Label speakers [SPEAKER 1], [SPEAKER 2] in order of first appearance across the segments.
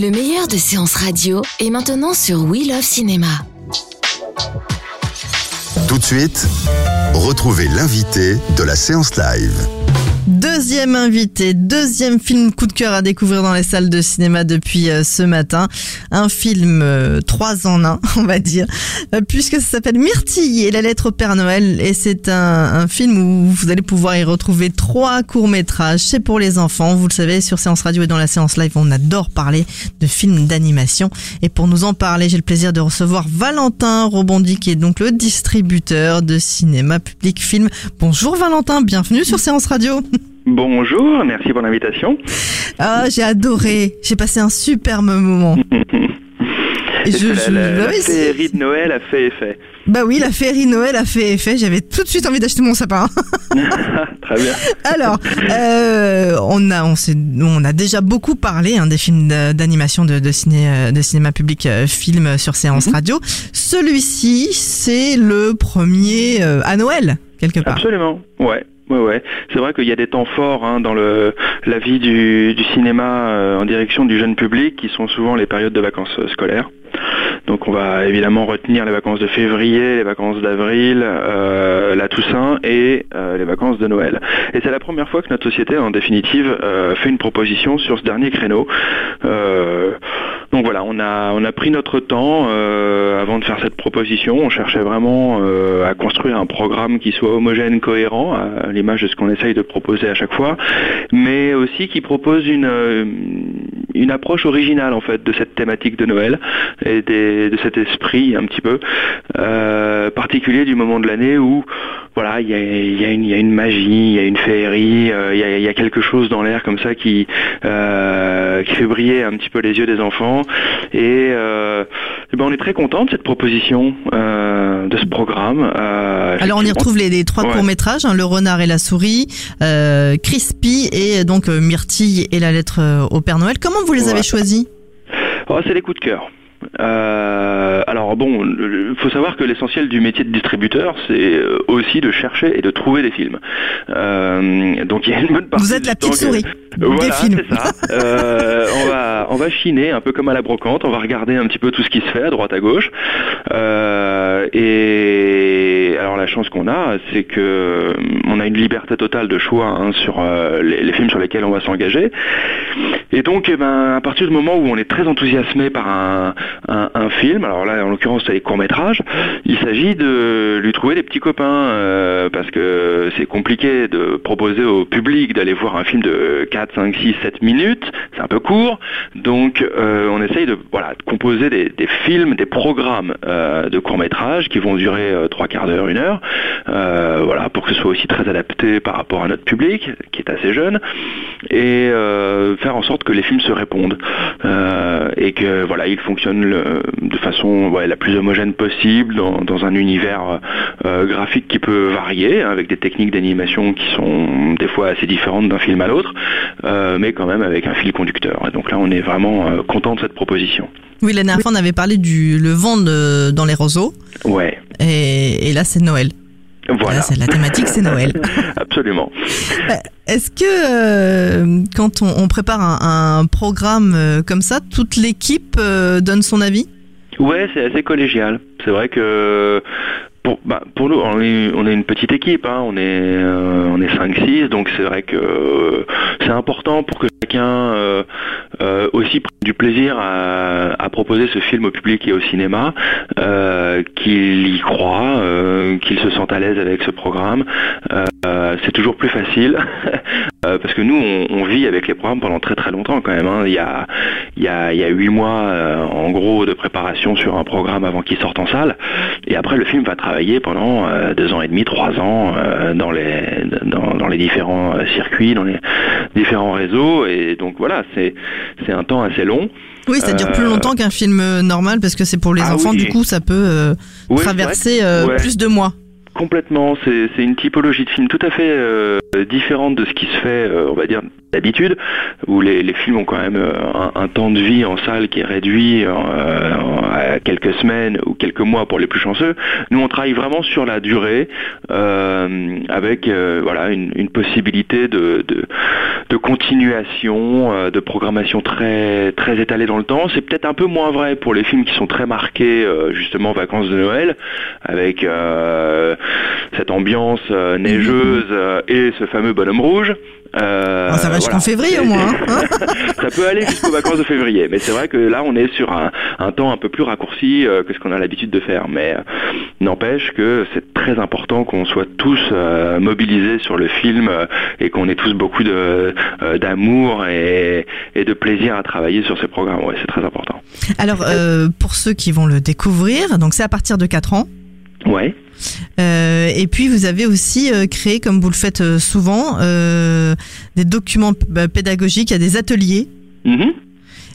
[SPEAKER 1] Le meilleur de séances radio est maintenant sur We Love Cinéma.
[SPEAKER 2] Tout de suite, retrouvez l'invité de la séance live.
[SPEAKER 3] Deuxième invité, deuxième film coup de cœur à découvrir dans les salles de cinéma depuis euh, ce matin. Un film euh, trois en un, on va dire, euh, puisque ça s'appelle Myrtille et la lettre au Père Noël. Et c'est un, film où vous allez pouvoir y retrouver trois courts-métrages. C'est pour les enfants. Vous le savez, sur Séance Radio et dans la séance live, on adore parler de films d'animation. Et pour nous en parler, j'ai le plaisir de recevoir Valentin Robondi, qui est donc le distributeur de cinéma public film. Bonjour Valentin, bienvenue sur Séance Radio.
[SPEAKER 4] Bonjour, merci pour l'invitation.
[SPEAKER 3] Ah, j'ai adoré. J'ai passé un superbe moment. Et je-
[SPEAKER 4] Est-ce
[SPEAKER 3] je-
[SPEAKER 4] que la, la-
[SPEAKER 3] bah
[SPEAKER 4] la féerie de Noël a fait effet.
[SPEAKER 3] Bah oui, la féerie Noël a fait effet. J'avais tout de suite envie d'acheter mon sapin.
[SPEAKER 4] Très bien.
[SPEAKER 3] Alors, euh, on a, on s'est, on a déjà beaucoup parlé hein, des films de- d'animation de, de, ciné, euh, de cinéma public, euh, film sur séance
[SPEAKER 4] Mhm.
[SPEAKER 3] radio. Celui-ci, c'est le premier euh, à Noël quelque part.
[SPEAKER 4] Absolument, ouais. Ouais, ouais. C'est vrai qu'il y a des temps forts hein, dans la vie du, cinéma euh, en direction du jeune public qui sont souvent les périodes de vacances euh, scolaires. Donc on va évidemment retenir les vacances de février, les vacances d'avril, euh, la Toussaint et les vacances de Noël. Et c'est la première fois que notre société, en définitive, fait une proposition sur ce dernier créneau. Donc voilà, on a, on a pris notre temps euh, avant de faire cette proposition. On cherchait vraiment euh, à construire un programme qui soit homogène, cohérent, à l'image de ce qu'on essaye de proposer à chaque fois, mais aussi qui propose une, euh, une approche originale en fait de cette thématique de Noël et de cet esprit un petit peu particulier du moment de l'année où voilà, il y a, y, a une- magie, il y a une féerie, il y, a, y a quelque chose dans l'air comme ça qui, qui fait briller un petit peu les yeux des enfants. Et, euh, eh ben, on est très content de cette proposition, euh, de ce programme. Euh,
[SPEAKER 3] Alors on y retrouve les, les trois
[SPEAKER 4] Ouais.
[SPEAKER 3] courts métrages, Le renard et la souris, Crispy et donc Myrtille et la lettre au Père Noël. Comment vous les avez choisis?
[SPEAKER 4] Oh, c'est les coups de cœur. Euh, alors bon, il faut savoir que l'essentiel du métier de distributeur, c'est euh, aussi de chercher et de trouver des films. Euh, donc il y a une bonne partie.
[SPEAKER 3] Vous êtes la petite
[SPEAKER 4] que-
[SPEAKER 3] souris
[SPEAKER 4] Voilà,
[SPEAKER 3] des films.
[SPEAKER 4] c'est ça. Euh, on va on va chiner un peu comme à la brocante. On va regarder un petit peu tout ce qui se fait à droite à gauche. Et alors la chance qu'on a, c'est que on a une liberté totale de choix hein, sur les, les films sur lesquels on va s'engager. Et donc, eh ben, à partir du moment où on est très enthousiasmé par un, un, film, alors là, en l'occurrence, c'est les courts-métrages, il s'agit de lui trouver des petits copains, euh, parce que c'est compliqué de proposer au public d'aller voir un film de 4, 5, 6, 7 minutes, c'est un peu court, donc euh, on essaye de, voilà, de composer des, films, des programmes euh, de courts-métrages qui vont durer trois quarts d'heure, une heure, voilà, pour que ce soit aussi très adapté par rapport à notre public, qui est assez jeune, et faire en sorte que les films se répondent et que voilà ils fonctionnent le- de façon ouais, la plus homogène possible dans, dans un univers euh, graphique qui peut varier hein, avec des techniques d'animation qui sont des fois assez différentes d'un film à l'autre euh, mais quand même avec un fil conducteur. Et donc là on est vraiment euh, content de cette proposition.
[SPEAKER 3] Oui, la dernière fois on avait parlé du le vent de- dans les roseaux.
[SPEAKER 4] Ouais.
[SPEAKER 3] Et, et là c'est Noël.
[SPEAKER 4] Voilà
[SPEAKER 3] Là, c'est la thématique, c'est Noël.
[SPEAKER 4] absolument
[SPEAKER 3] Est-ce que euh, quand on, on prépare un, un programme euh, comme ça, toute l'équipe euh, donne son avis?
[SPEAKER 4] Ouais, c'est assez collégial. C'est vrai que pour, bah, pour nous, on est, on est une petite équipe, hein, on est, euh, est 5-6, donc c'est vrai que euh, c'est important pour que chacun euh, aussi du plaisir à, proposer ce film au public et au cinéma, qu'ils y croient, euh, qu'ils se sentent à l'aise avec ce programme. C'est toujours plus facile parce que nous, on, vit avec les programmes pendant très très longtemps quand même. Hein. Il, y a, il, y a, il y a huit mois en gros de préparation sur un programme avant qu'il sorte en salle, et après le film va travailler pendant deux ans et demi, trois ans dans les dans, dans les différents circuits, dans les différents réseaux, et donc voilà, c'est c'est un temps assez long.
[SPEAKER 3] Oui, ça dure plus longtemps qu'un film normal parce que c'est pour les
[SPEAKER 4] ah
[SPEAKER 3] enfants.
[SPEAKER 4] oui.
[SPEAKER 3] Du coup, ça peut euh,
[SPEAKER 4] Oui,
[SPEAKER 3] traverser euh,
[SPEAKER 4] Ouais.
[SPEAKER 3] plus de mois.
[SPEAKER 4] Complètement, c'est une typologie de film tout à fait euh, différente de ce qui se fait, euh, on va dire, d'habitude, où les, films ont quand même euh, un, temps de vie en salle qui est réduit à quelques semaines ou quelques mois pour les plus chanceux. Nous, on travaille vraiment sur la durée, avec voilà une, possibilité de, de, continuation, de programmation très très étalée dans le temps. C'est peut-être un peu moins vrai pour les films qui sont très marqués, justement, vacances de Noël, avec cette ambiance euh, neigeuse euh, et ce fameux bonhomme rouge. Euh,
[SPEAKER 3] Ah, ça va jusqu'en
[SPEAKER 4] voilà.
[SPEAKER 3] février au moins. hein.
[SPEAKER 4] ça peut aller jusqu'aux vacances de février, mais c'est vrai que là on est sur un, un temps un peu plus raccourci euh, que ce qu'on a l'habitude de faire. Mais euh, n'empêche que c'est très important qu'on soit tous euh, mobilisés sur le film euh, et qu'on ait tous beaucoup de euh, d'amour et, et de plaisir à travailler sur ces programmes. Ouais, c'est très important.
[SPEAKER 3] Alors, euh, pour ceux qui vont le découvrir, donc c'est à partir de 4 ans.
[SPEAKER 4] Ouais.
[SPEAKER 3] Euh, et puis vous avez aussi euh, créé, comme vous le faites euh, souvent, euh, des documents bah, pédagogiques, a des ateliers.
[SPEAKER 4] Mhm.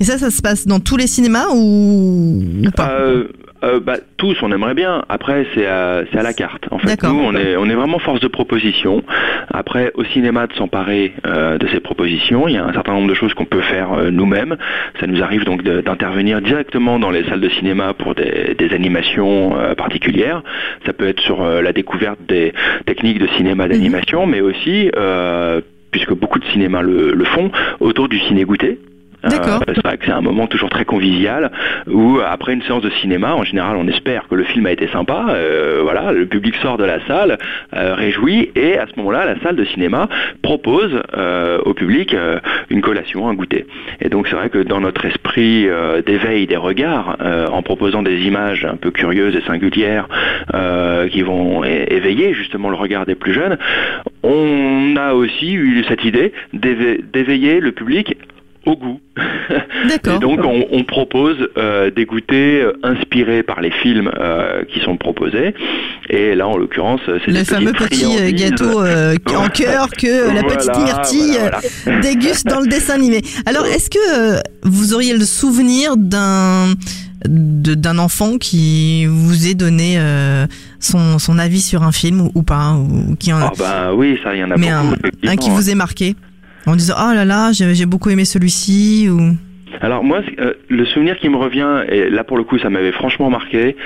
[SPEAKER 3] Et ça, ça se passe dans tous les cinémas ou, ou pas?
[SPEAKER 4] Euh, bah, tous, on aimerait bien. Après, c'est à, c'est à la carte. En fait,
[SPEAKER 3] D'accord.
[SPEAKER 4] nous, on est, on est vraiment force de proposition. Après, au cinéma, de s'emparer euh, de ces propositions. Il y a un certain nombre de choses qu'on peut faire euh, nous-mêmes. Ça nous arrive donc d'intervenir directement dans les salles de cinéma pour des, des animations euh, particulières. Ça peut être sur la découverte des techniques de cinéma d'animation, mais aussi, puisque beaucoup de cinémas le, le font, autour du ciné-goûter. Euh, c'est vrai que c'est un moment toujours très convivial où après une séance de cinéma, en général, on espère que le film a été sympa. euh, voilà, le public sort de la salle, euh, réjoui, et à ce moment-là, la salle de cinéma propose euh, au public une collation, un goûter. Et donc c'est vrai que dans notre esprit d'éveil des regards, en proposant des images un peu curieuses et singulières qui vont éveiller justement le regard des plus jeunes, on a aussi eu cette idée d'éve- d'éveiller le public au goût.
[SPEAKER 3] D'accord.
[SPEAKER 4] Et donc on, on propose euh, des goûters euh, inspirés par les films euh, qui sont proposés. Et là en l'occurrence c'est
[SPEAKER 3] Le fameux petit gâteau euh, en cœur que la
[SPEAKER 4] Voilà,
[SPEAKER 3] petite myrtille
[SPEAKER 4] voilà,
[SPEAKER 3] déguste dans le dessin animé. Alors, est-ce que vous auriez le souvenir d'un d'un enfant qui vous ait donné euh, son, son avis sur un film ou, ou pas ou qui en,
[SPEAKER 4] Ah bah oui, ça il y en a
[SPEAKER 3] mais
[SPEAKER 4] beaucoup.
[SPEAKER 3] un, un qui vous ait marqué? En disant oh là là j'ai beaucoup aimé celui-ci ou
[SPEAKER 4] Alors moi, euh, le souvenir qui me revient, et là pour le coup ça m'avait franchement marqué,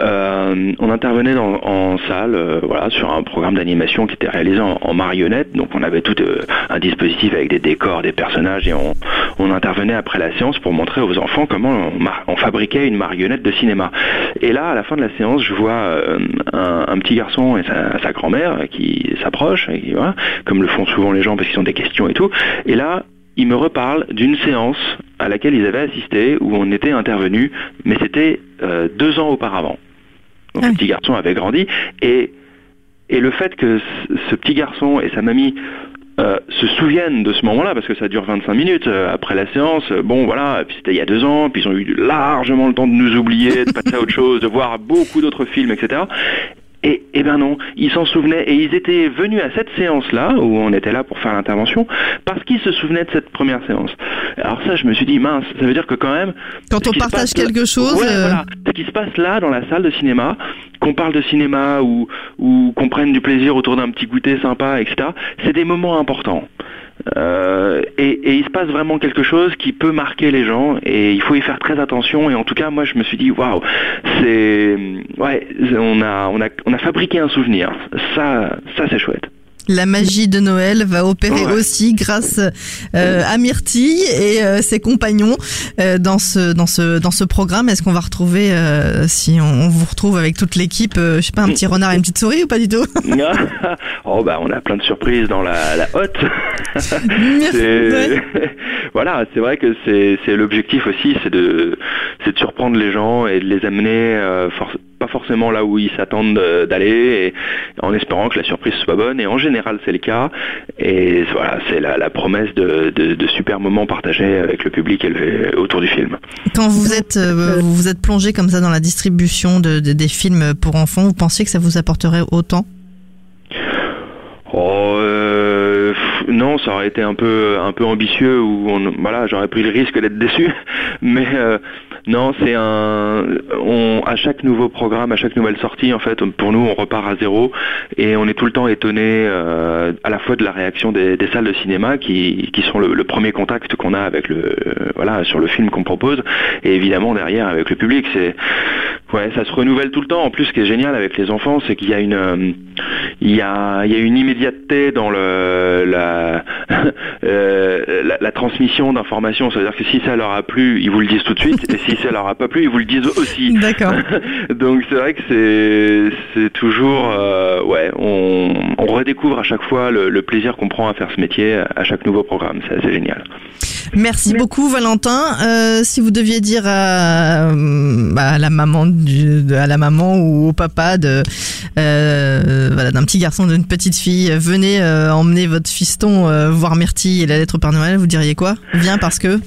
[SPEAKER 4] euh, on intervenait en salle euh, voilà, sur un programme d'animation qui était réalisé en, marionnette, donc on avait tout un dispositif avec des décors, des personnages, et on, intervenait après la séance pour montrer aux enfants comment on, fabriquait une marionnette de cinéma. Et là, à la fin de la séance, je vois un, petit garçon et sa, grand-mère qui s'approchent, comme le font souvent les gens parce qu'ils ont des questions et tout, et là, il me reparle d'une séance à laquelle ils avaient assisté où on était intervenu, mais c'était euh, deux ans auparavant. Donc
[SPEAKER 3] Ah
[SPEAKER 4] le
[SPEAKER 3] oui.
[SPEAKER 4] petit garçon avait grandi et et le fait que ce, petit garçon et sa mamie euh, se souviennent de ce moment-là, parce que ça dure 25 minutes euh, après la séance, bon voilà, puis c'était il y a deux ans, puis ils ont eu largement le temps de nous oublier, de passer à autre chose, de voir beaucoup d'autres films, etc. Et, et ben non, ils s'en souvenaient et ils étaient venus à cette séance-là, où on était là pour faire l'intervention, parce qu'ils se souvenaient de cette première séance. Alors ça, je me suis dit, mince, ça veut dire que quand même...
[SPEAKER 3] quand on partage
[SPEAKER 4] là-
[SPEAKER 3] quelque chose
[SPEAKER 4] Ouais,
[SPEAKER 3] euh,
[SPEAKER 4] voilà. Ce qui se passe là, dans la salle de cinéma, qu'on parle de cinéma ou, ou qu'on prenne du plaisir autour d'un petit goûter sympa, etc., c'est des moments importants. Euh, et, il se passe vraiment quelque chose qui peut marquer les gens et il faut y faire très attention. Et en tout cas moi je me suis dit waouh c'est ouais on a on a on a fabriqué un souvenir. Ça ça c'est chouette
[SPEAKER 3] La magie de Noël va opérer
[SPEAKER 4] Ouais.
[SPEAKER 3] aussi grâce euh, à Myrtille et euh, ses compagnons euh, dans ce dans ce dans ce programme. Est-ce qu'on va retrouver si on, on vous retrouve avec toute l'équipe, je sais pas, un petit renard et une petite souris ou pas du tout?
[SPEAKER 4] Oh bah on a plein de surprises dans la, la hotte.
[SPEAKER 3] Ouais.
[SPEAKER 4] voilà, c'est vrai que c'est c'est l'objectif aussi, c'est de c'est de surprendre les gens et de les amener for- pas forcément là où ils s'attendent d'aller, en espérant que la surprise soit bonne. Et en général, c'est le cas. Et voilà, c'est la, promesse de, super moments partagés avec le public autour du film.
[SPEAKER 3] Quand vous êtes euh, vous êtes plongé comme ça dans la distribution de, de- des films pour enfants, vous pensiez que ça vous apporterait autant
[SPEAKER 4] Oh, euh, pff, non, ça aurait été un peu un peu ambitieux ou voilà, j'aurais pris le risque d'être déçu. Mais euh, non, c'est un à chaque nouveau programme, à chaque nouvelle sortie en fait, pour nous on repart à zéro et on est tout le temps étonné euh, à la fois de la réaction des, salles de cinéma qui qui sont le, premier contact qu'on a avec le voilà sur le film qu'on propose et évidemment derrière avec le public, c'est ouais, ça se renouvelle tout le temps. En plus, ce qui est génial avec les enfants, c'est qu'il y a une euh, il y a, il y a une immédiateté dans le, la, euh, la, la transmission d'informations. C'est-à-dire que si ça leur a plu, ils vous le disent tout de suite, et si ça leur a pas plu, ils vous le disent aussi.
[SPEAKER 3] D'accord.
[SPEAKER 4] Donc c'est vrai que c'est c'est toujours euh, ouais, on, on redécouvre à chaque fois le, le plaisir qu'on prend à faire ce métier à chaque nouveau programme. C'est assez génial.
[SPEAKER 3] Merci beaucoup Valentin. Euh, si vous deviez dire à, euh, bah, à la maman du, à la maman ou au papa de euh, voilà d'un petit garçon d'une petite fille, euh, venez euh, emmener votre fiston euh, voir Myrtille et la lettre au Père Noël, vous diriez quoi? Viens parce que?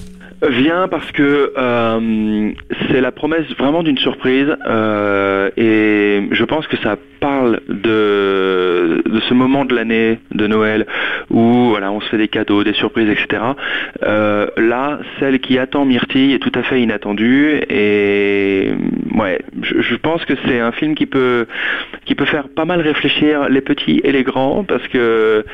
[SPEAKER 4] Viens parce que euh, c'est la promesse vraiment d'une surprise euh, et je pense que ça parle de, ce moment de l'année de Noël où voilà on se fait des cadeaux, des surprises, etc. Euh, là, celle qui attend Myrtille est tout à fait inattendue et ouais, je, pense que c'est un film qui peut qui peut faire pas mal réfléchir les petits et les grands parce que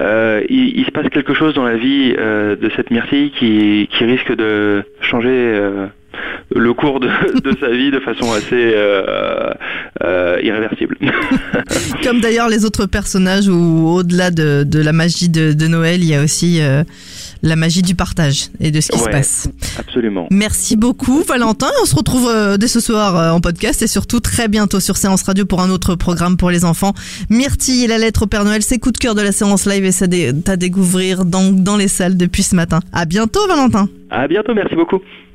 [SPEAKER 4] euh, il, se passe quelque chose dans la vie euh, de cette Myrtille qui, risque de changer le cours de, de sa vie de façon assez euh, euh, irréversible.
[SPEAKER 3] comme d'ailleurs les autres personnages où au-delà de, de la magie de, de Noël, il y a aussi euh, la magie du partage et de ce qui se passe.
[SPEAKER 4] Absolument.
[SPEAKER 3] Merci beaucoup Valentin. On se retrouve dès ce soir en podcast et surtout très bientôt sur Séance Radio pour un autre programme pour les enfants. Myrtille et la lettre au Père Noël, c'est coup de cœur de la séance live et ça à découvrir dans, dans les salles depuis ce matin. À bientôt Valentin.
[SPEAKER 4] À bientôt, merci beaucoup.